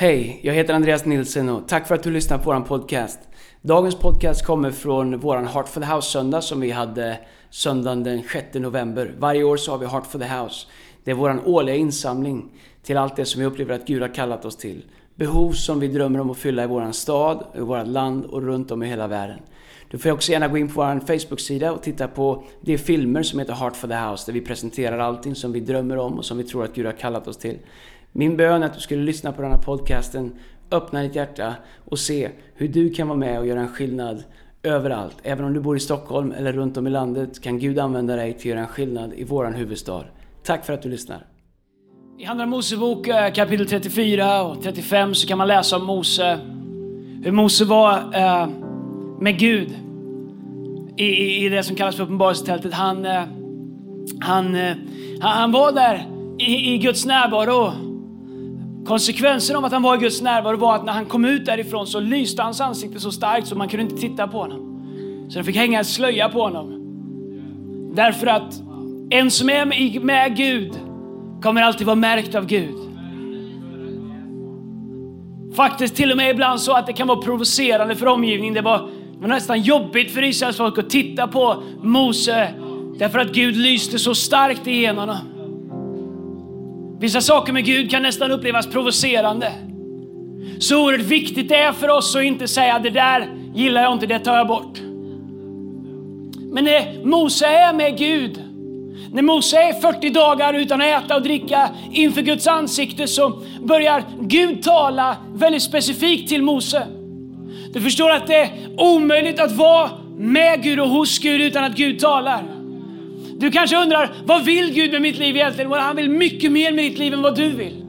Hej, jag heter Andreas Nilsen och tack för att du lyssnar på vår podcast. Dagens podcast kommer från vår Heart for the House-söndag som vi hade söndagen den 6 november. Varje år så har vi Heart for the House. Det är vår årliga insamling till allt det som vi upplever att Gud har kallat oss till. Behov som vi drömmer om att fylla i vår stad, i vårt land och runt om i hela världen. Du får också gärna gå in på vår Facebook-sida och titta på de filmer som heter Heart for the House där vi presenterar allting som vi drömmer om och som vi tror att Gud har kallat oss till. Min bön är att du skulle lyssna på den här podcasten, öppna ditt hjärta och se hur du kan vara med och göra en skillnad överallt. Även om du bor i Stockholm eller runt om i landet kan Gud använda dig till att göra en skillnad i våran huvudstad. Tack för att du lyssnar. I Andra Mosebok eh, kapitel 34 och 35 så kan man läsa om Mose. Hur Mose var eh, med Gud i, i det som kallas för uppenbarelsetältet. Han, eh, han, eh, han var där i, i Guds närvaro. Konsekvensen av att han var i Guds närvaro var att när han kom ut därifrån så lyste hans ansikte så starkt så man kunde inte titta på honom. Så de fick hänga en slöja på honom. Därför att en som är med, med Gud kommer alltid vara märkt av Gud. Faktiskt till och med ibland så att det kan vara provocerande för omgivningen. Det var, det var nästan jobbigt för Israels folk att titta på Mose därför att Gud lyste så starkt igenom honom. Vissa saker med Gud kan nästan upplevas provocerande. Så oerhört viktigt det är för oss att inte säga det där gillar jag inte, det tar jag bort. Men när Mose är med Gud, när Mose är 40 dagar utan att äta och dricka inför Guds ansikte så börjar Gud tala väldigt specifikt till Mose. Du förstår att det är omöjligt att vara med Gud och hos Gud utan att Gud talar. Du kanske undrar, vad vill Gud med mitt liv egentligen? Han vill mycket mer med ditt liv än vad du vill.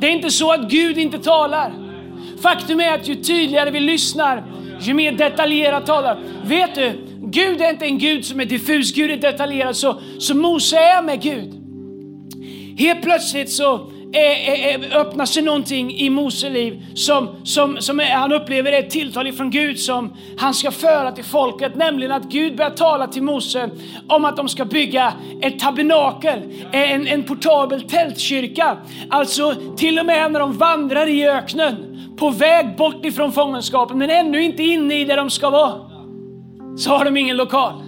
Det är inte så att Gud inte talar. Faktum är att ju tydligare vi lyssnar, ju mer detaljerat talar. Vet du, Gud är inte en Gud som är diffus, Gud är detaljerad. Så, så Mose är med Gud. Helt plötsligt så öppnar sig någonting i Mose liv som, som, som är, han upplever är ett tilltal ifrån Gud som han ska föra till folket. Nämligen att Gud börjar tala till Mose om att de ska bygga ett tabernakel, en, en portabel tältkyrka. Alltså till och med när de vandrar i öknen, på väg bort ifrån fångenskapen men ännu inte inne i där de ska vara, så har de ingen lokal.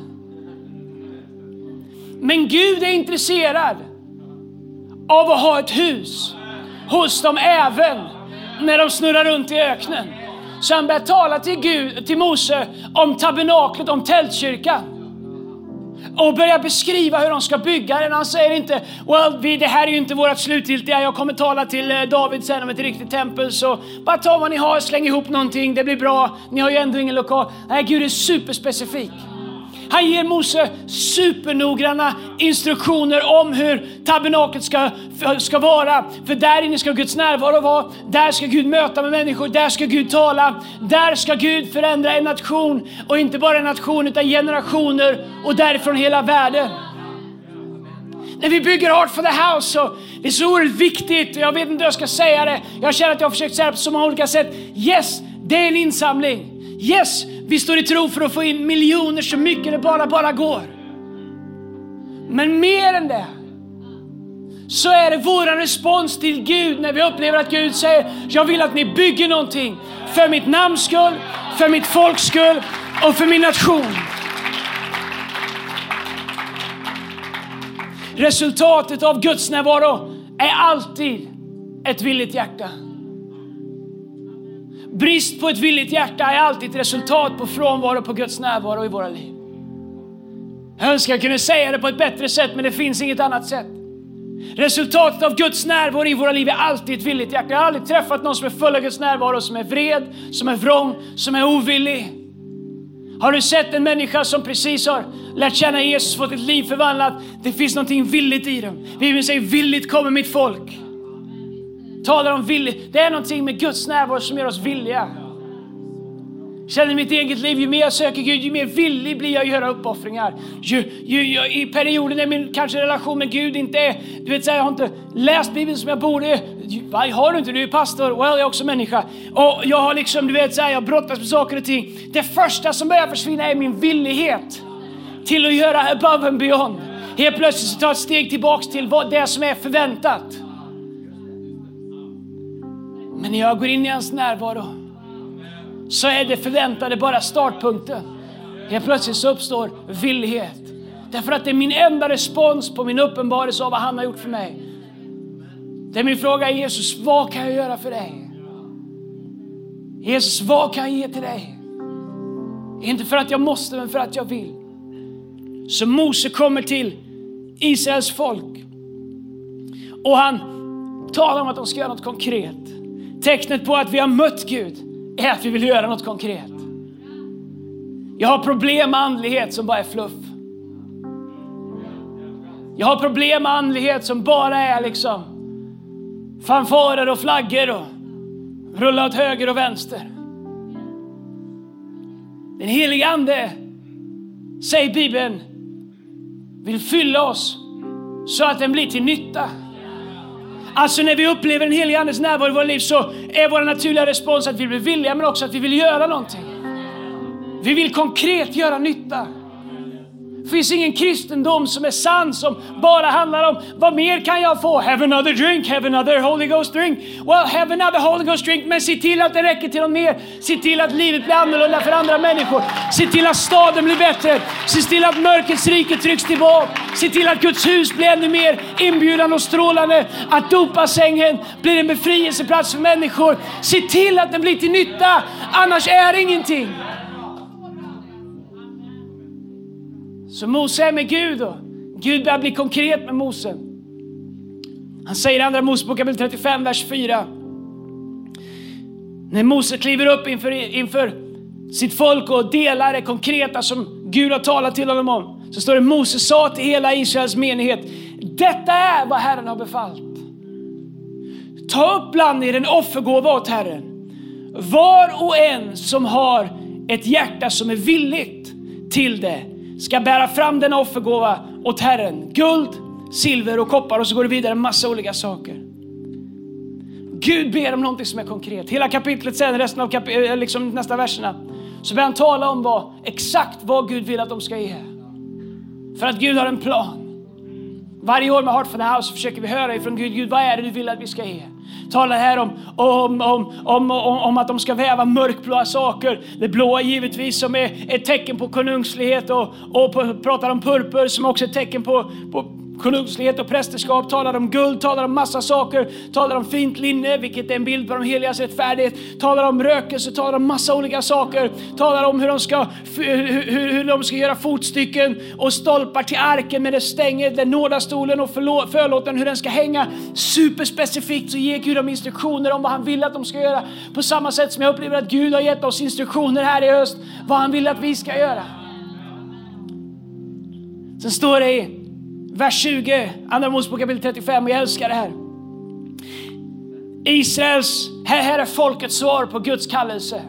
Men Gud är intresserad av att ha ett hus hos dem även när de snurrar runt i öknen. Så han börjar tala till, Gud, till Mose om tabernaklet, om tältkyrkan. Och börjar beskriva hur de ska bygga den. Han säger inte, well, vi, det här är ju inte vårt slutgiltiga, jag kommer tala till eh, David sen om ett riktigt tempel. Så bara ta vad ni har, släng ihop någonting, det blir bra. Ni har ju ändå ingen lokal. Nej, Gud är superspecifik. Han ger Mose supernoggranna instruktioner om hur tabernaklet ska, ska vara. För där inne ska Guds närvaro vara. Där ska Gud möta med människor. Där ska Gud tala. Där ska Gud förändra en nation. Och inte bara en nation utan generationer och därifrån hela världen. När vi bygger Art for the House så det är så oerhört viktigt, och jag vet inte hur jag ska säga det. Jag känner att jag har försökt säga det på så många olika sätt. Yes, det är en insamling. Yes, vi står i tro för att få in miljoner så mycket det bara, bara går. Men mer än det så är det vår respons till Gud när vi upplever att Gud säger Jag vill att ni bygger någonting för mitt namns skull, för mitt folks skull och för min nation. Resultatet av Guds närvaro är alltid ett villigt hjärta. Brist på ett villigt hjärta är alltid ett resultat på frånvaro på Guds närvaro i våra liv. Jag önskar jag kunde säga det på ett bättre sätt, men det finns inget annat sätt. Resultatet av Guds närvaro i våra liv är alltid ett villigt hjärta. Jag har aldrig träffat någon som är full av Guds närvaro, som är vred, som är vrång, som är ovillig. Har du sett en människa som precis har lärt känna Jesus, fått ett liv förvandlat? Det finns någonting villigt i dem. Bibeln säger villigt kommer mitt folk talar om vilja. Det är någonting med Guds närvaro som gör oss villiga. Känner mitt eget liv, ju mer jag söker Gud, ju mer villig blir jag att göra uppoffringar. Ju, ju, ju, I perioder när min kanske relation med Gud inte är, du vet, så här, jag har inte läst Bibeln som jag borde. Vad har du inte? Du är pastor. Well, jag är också människa. Och jag har liksom, du vet, så här, jag brottas med saker och ting. Det första som börjar försvinna är min villighet till att göra above and beyond. Helt plötsligt så tar jag ett steg tillbaks till vad det som är förväntat. Men när jag går in i hans närvaro så är det förväntade bara startpunkten. Helt plötsligt så uppstår villighet. Därför att det är min enda respons på min uppenbarelse av vad han har gjort för mig. Det är min fråga Jesus, vad kan jag göra för dig? Jesus, vad kan jag ge till dig? Inte för att jag måste, men för att jag vill. Så Mose kommer till Israels folk och han talar om att de ska göra något konkret. Tecknet på att vi har mött Gud är att vi vill göra något konkret. Jag har problem med andlighet som bara är fluff. Jag har problem med andlighet som bara är liksom fanfarer och flaggor och rulla åt höger och vänster. Den helige Ande, säger Bibeln, vill fylla oss så att den blir till nytta. Alltså när vi upplever den helige Andes närvaro i våra liv så är vår naturliga respons att vi blir villiga men också att vi vill göra någonting. Vi vill konkret göra nytta. Det finns ingen kristendom som är sann som bara handlar om vad mer kan jag få? Have another drink, have another Holy Ghost drink. Well, have another Holy Ghost drink, men se till att det räcker till något mer. Se till att livet blir annorlunda för andra människor. Se till att staden blir bättre. Se till att mörkrets rike trycks tillbaka. Se till att Guds hus blir ännu mer inbjudande och strålande. Att dopasängen blir en befrielseplats för människor. Se till att den blir till nytta, annars är det ingenting. Så Mose är med Gud och Gud börjar bli konkret med Mose. Han säger i Andra Mosebok kapitel 35, vers 4. När Mose kliver upp inför, inför sitt folk och delar det konkreta som Gud har talat till honom om. Så står det Mose sa till hela Israels menighet. Detta är vad Herren har befallt. Ta upp bland er en offergåva åt Herren. Var och en som har ett hjärta som är villigt till det ska bära fram denna offergåva åt Herren. Guld, silver och koppar och så går det vidare en massa olika saker. Gud ber om någonting som är konkret. Hela kapitlet sen, resten av kap eh, liksom nästa verserna, så börjar han tala om vad, exakt vad Gud vill att de ska ge. För att Gud har en plan. Varje år med Heart for the House försöker vi höra ifrån Gud, Gud vad är det du vill att vi ska ge? Talar här om, om, om, om, om, att de ska väva mörkblåa saker. Det blåa givetvis som är ett tecken på konungslighet och, och på, pratar om purpur som också är ett tecken på, på konungslighet och prästerskap, talar om guld, talar om massa saker, talar om fint linne, vilket är en bild på de heligas rättfärdighet, talar om rökelse, talar om massa olika saker, talar om hur de ska, hur, hur de ska göra fotstycken och stolpar till arken med det stänger, den nådastolen och förlåten, hur den ska hänga. Superspecifikt så ger Gud dem instruktioner om vad han vill att de ska göra. På samma sätt som jag upplever att Gud har gett oss instruktioner här i höst, vad han vill att vi ska göra. Sen står det i vers 20, Andra Mosebok kapitel 35 och jag älskar det här. Israels, här, här är folkets svar på Guds kallelse.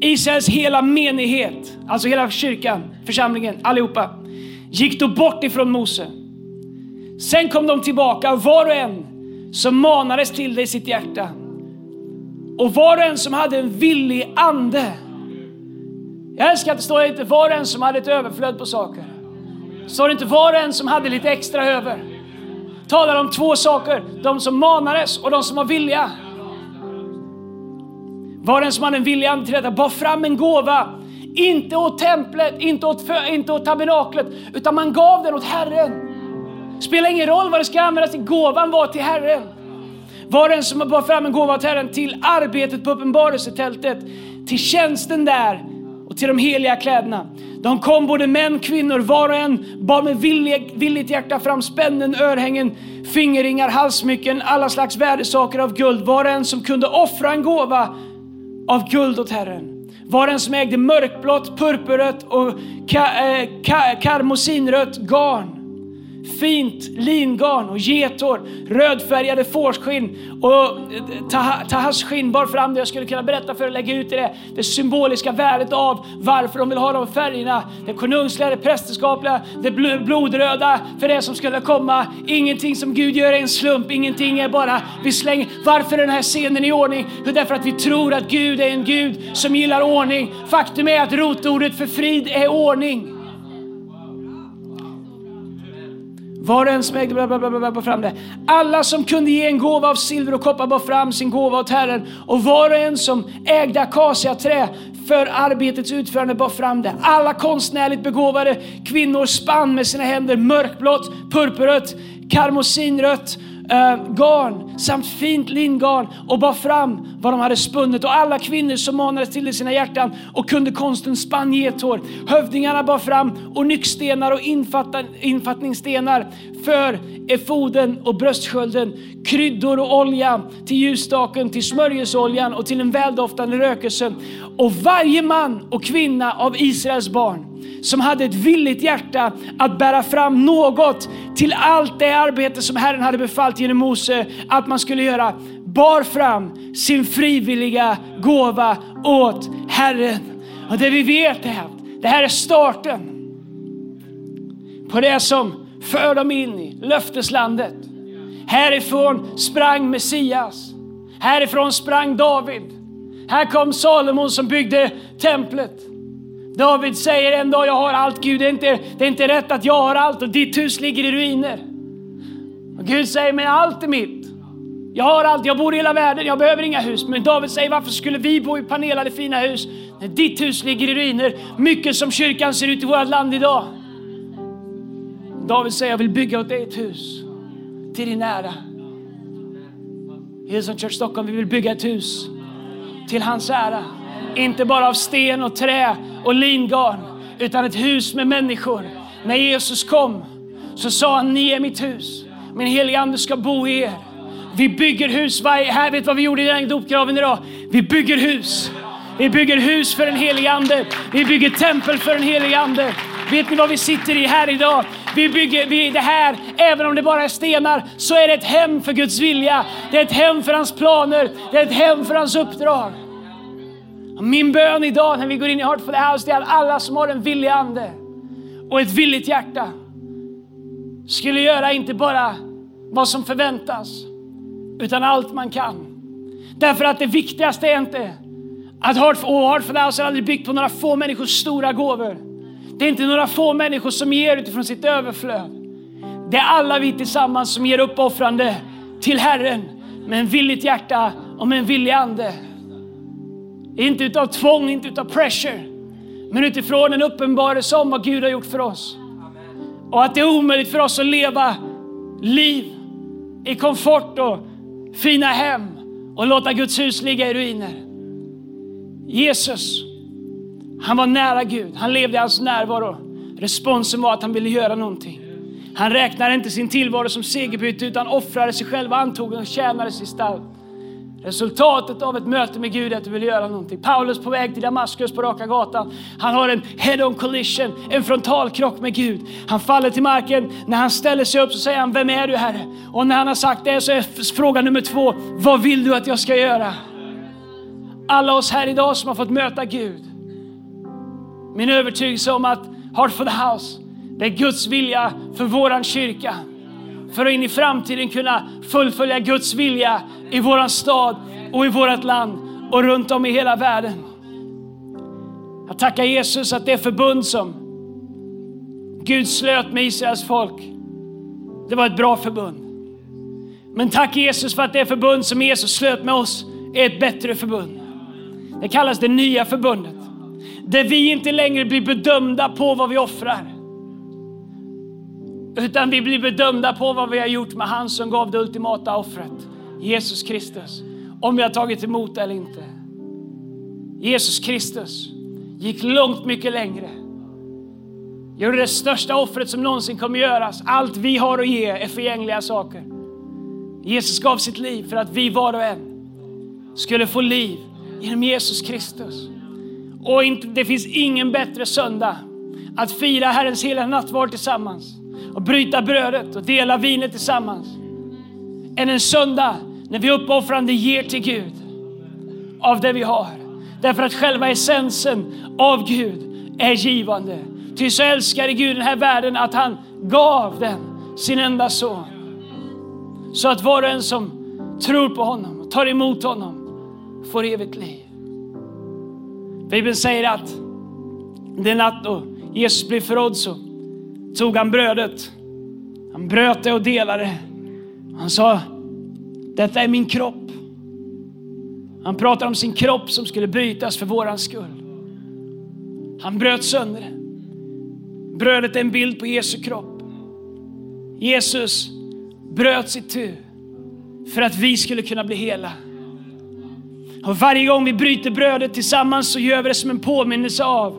Israels hela menighet, alltså hela kyrkan, församlingen, allihopa, gick då bort ifrån Mose. Sen kom de tillbaka, var och en som manades till det i sitt hjärta. Och var och en som hade en villig ande. Jag älskar att det står inte var och en som hade ett överflöd på saker. Står det inte var och en som hade lite extra över? Talar om två saker, de som manades och de som var villiga. Var och en som hade en vilja till detta bar fram en gåva. Inte åt templet, inte åt, inte åt tabernaklet, utan man gav den åt Herren. Spelar ingen roll vad det ska användas till, gåvan var till Herren. Var och en som bar fram en gåva åt Herren till arbetet på uppenbarelsetältet, till tjänsten där och till de heliga kläderna. De kom både män, kvinnor, var och en bar med villig, villigt hjärta fram spännen, örhängen, fingerringar, halsmycken, alla slags värdesaker av guld. Var och en som kunde offra en gåva av guld åt Herren. Var och en som ägde mörkblått, purpurrött och ka, eh, ka, karmosinrött garn fint lingarn och getor, rödfärgade fårskinn och eh, tahas skinn bar fram det. Jag skulle kunna berätta för er, lägga ut det, det symboliska värdet av varför de vill ha de färgerna. Det konungsliga, det prästerskapliga, det blodröda för det som skulle komma. Ingenting som Gud gör är en slump, ingenting är bara vi slänger. Varför är den här scenen i ordning? Jo, därför att vi tror att Gud är en Gud som gillar ordning. Faktum är att rotordet för frid är ordning. Var och en som ägde bla, bla, bla, bla, bar fram det. Alla som kunde ge en gåva av silver och koppar bar fram sin gåva åt Herren. Och var och en som ägde akaciaträ för arbetets utförande bar fram det. Alla konstnärligt begåvade kvinnor spann med sina händer mörkblått, purpurrött, karmosinrött eh, garn samt fint lingarn och bar fram vad de hade spunnit. Och alla kvinnor som manades till i sina hjärtan och kunde konsten spann getår. Hövdingarna bar fram nyckstenar och infattningsstenar för efoden och bröstskölden, kryddor och olja till ljusstaken, till smörjelseoljan och till den väldoftande rökelsen. Och varje man och kvinna av Israels barn som hade ett villigt hjärta att bära fram något till allt det arbete som Herren hade befallt genom Mose att man skulle göra, bar fram sin frivilliga gåva åt Herren. Och det vi vet är att det här är starten på det som för dem in i löfteslandet. Härifrån sprang Messias. Härifrån sprang David. Här kom Salomon som byggde templet. David säger en dag, jag har allt Gud, det är, inte, det är inte rätt att jag har allt och ditt hus ligger i ruiner. Och Gud säger, men allt är mitt. Jag har allt, jag bor i hela världen, jag behöver inga hus. Men David säger, varför skulle vi bo i panelade fina hus när ditt hus ligger i ruiner? Mycket som kyrkan ser ut i vårt land idag. David säger, jag vill bygga åt dig ett hus till din ära. Hillsong Church Stockholm, vi vill bygga ett hus till hans ära. Inte bara av sten och trä och lingarn, utan ett hus med människor. När Jesus kom så sa han, ni är mitt hus. Min helige Ande ska bo i er. Vi bygger hus varje, här vet vad vi gjorde i den dopgraven idag. Vi bygger hus. Vi bygger hus för den helige Ande. Vi bygger tempel för den helige Ande. Vet ni vad vi sitter i här idag? Vi bygger vi det här, även om det bara är stenar, så är det ett hem för Guds vilja. Det är ett hem för hans planer. Det är ett hem för hans uppdrag. Min bön idag när vi går in i Heartful House, det är att alla som har en villig ande och ett villigt hjärta skulle göra inte bara vad som förväntas, utan allt man kan. Därför att det viktigaste är inte att Heartful House är aldrig byggt på några få människors stora gåvor. Det är inte några få människor som ger utifrån sitt överflöd. Det är alla vi tillsammans som ger uppoffrande till Herren med en villigt hjärta och med en villig ande. Inte utav tvång, inte utav pressure, men utifrån en uppenbarelse om vad Gud har gjort för oss. Och att det är omöjligt för oss att leva liv i komfort och fina hem och låta Guds hus ligga i ruiner. Jesus, han var nära Gud. Han levde i hans närvaro. Responsen var att han ville göra någonting. Han räknade inte sin tillvaro som segerbyte utan offrade sig själv, och antog en tjänares gestalt. Resultatet av ett möte med Gud är att du vill göra någonting. Paulus på väg till Damaskus på raka gatan. Han har en head-on collision, en frontalkrock med Gud. Han faller till marken. När han ställer sig upp så säger han, vem är du Herre? Och när han har sagt det så är fråga nummer två, vad vill du att jag ska göra? Alla oss här idag som har fått möta Gud. Min övertygelse om att Heart for the House, det är Guds vilja för våran kyrka för att in i framtiden kunna fullfölja Guds vilja i våran stad och i vårt land och runt om i hela världen. Jag tackar Jesus att det förbund som Gud slöt med Israels folk, det var ett bra förbund. Men tack Jesus för att det förbund som Jesus slöt med oss är ett bättre förbund. Det kallas det nya förbundet. Där vi inte längre blir bedömda på vad vi offrar. Utan vi blir bedömda på vad vi har gjort med han som gav det ultimata offret. Jesus Kristus. Om vi har tagit emot det eller inte. Jesus Kristus gick långt mycket längre. Gjorde det största offret som någonsin kommer göras. Allt vi har att ge är förgängliga saker. Jesus gav sitt liv för att vi var och en skulle få liv genom Jesus Kristus. Och inte, det finns ingen bättre söndag att fira Herrens hela nattvard tillsammans och bryta brödet och dela vinet tillsammans. Än en söndag när vi uppoffrande ger till Gud av det vi har. Därför att själva essensen av Gud är givande. Ty så älskade Gud den här världen att han gav den sin enda son. Så att var och en som tror på honom och tar emot honom får evigt liv. Bibeln säger att den natt då Jesus blev förrådd så tog han brödet. Han bröt det och delade. Han sa, detta är min kropp. Han pratar om sin kropp som skulle brytas för våran skull. Han bröt sönder det. Brödet är en bild på Jesu kropp. Jesus bröt sitt tu för att vi skulle kunna bli hela. Och varje gång vi bryter brödet tillsammans så gör vi det som en påminnelse av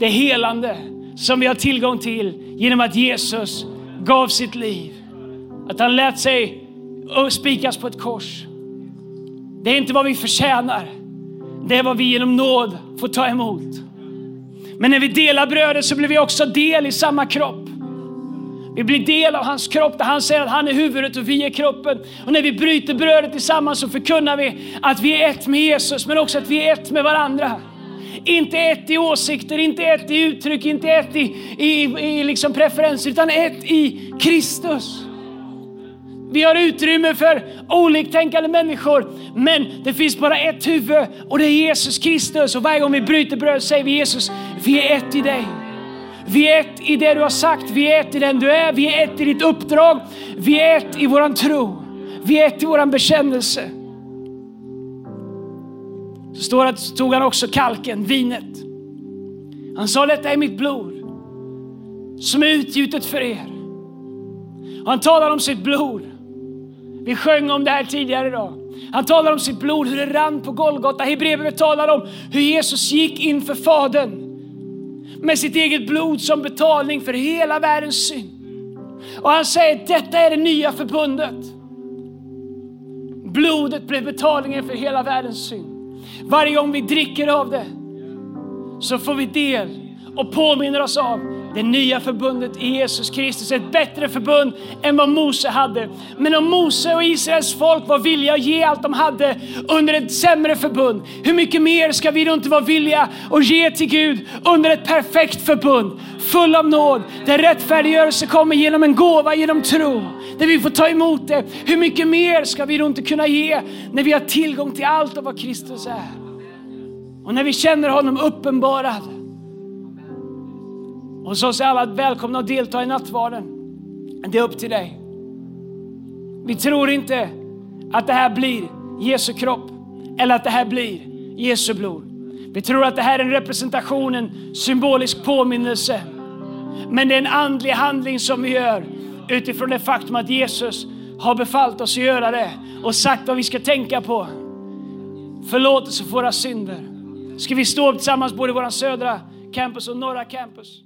det helande som vi har tillgång till genom att Jesus gav sitt liv. Att han lät sig spikas på ett kors. Det är inte vad vi förtjänar. Det är vad vi genom nåd får ta emot. Men när vi delar brödet så blir vi också del i samma kropp. Vi blir del av hans kropp där han säger att han är huvudet och vi är kroppen. Och när vi bryter brödet tillsammans så förkunnar vi att vi är ett med Jesus men också att vi är ett med varandra. Inte ett i åsikter, inte ett i uttryck, inte ett i, i, i liksom preferenser utan ett i Kristus. Vi har utrymme för oliktänkande människor, men det finns bara ett huvud och det är Jesus Kristus. Och varje gång vi bryter bröd säger vi Jesus, vi är ett i dig. Vi är ett i det du har sagt, vi är ett i den du är, vi är ett i ditt uppdrag, vi är ett i våran tro, vi är ett i våran bekännelse. Så står att tog han också kalken, vinet. Han sa detta är mitt blod som är utgjutet för er. Han talar om sitt blod. Vi sjöng om det här tidigare idag. Han talar om sitt blod, hur det rann på Golgata. Hebreerbrevet talar om hur Jesus gick inför Fadern med sitt eget blod som betalning för hela världens synd. Och han säger, detta är det nya förbundet. Blodet blev betalningen för hela världens synd. Varje gång vi dricker av det så får vi del och påminner oss av det nya förbundet i Jesus Kristus. Ett bättre förbund än vad Mose hade. Men om Mose och Israels folk var villiga att ge allt de hade under ett sämre förbund, hur mycket mer ska vi då inte vara villiga att ge till Gud under ett perfekt förbund? Full av nåd, där rättfärdiggörelse kommer genom en gåva, genom tro. Där vi får ta emot det. Hur mycket mer ska vi då inte kunna ge när vi har tillgång till allt av vad Kristus är? Och när vi känner honom uppenbarad och så är alla välkomna att delta i nattvarden. Det är upp till dig. Vi tror inte att det här blir Jesu kropp eller att det här blir Jesu blod. Vi tror att det här är en representation, en symbolisk påminnelse. Men det är en andlig handling som vi gör utifrån det faktum att Jesus har befallt oss att göra det och sagt vad vi ska tänka på. Förlåtelse för våra synder. Ska vi stå upp tillsammans både i vår södra campus och norra campus?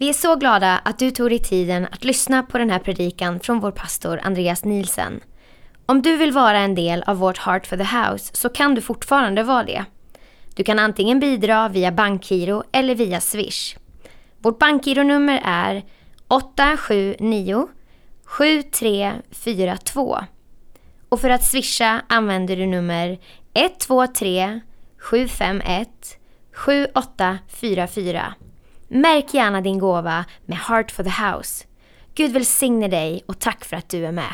Vi är så glada att du tog dig tiden att lyssna på den här predikan från vår pastor Andreas Nielsen. Om du vill vara en del av vårt Heart for the House så kan du fortfarande vara det. Du kan antingen bidra via bankgiro eller via Swish. Vårt bankgironummer är 879 7342. Och för att swisha använder du nummer 123 751 7844. Märk gärna din gåva med Heart for the House. Gud välsigne dig och tack för att du är med.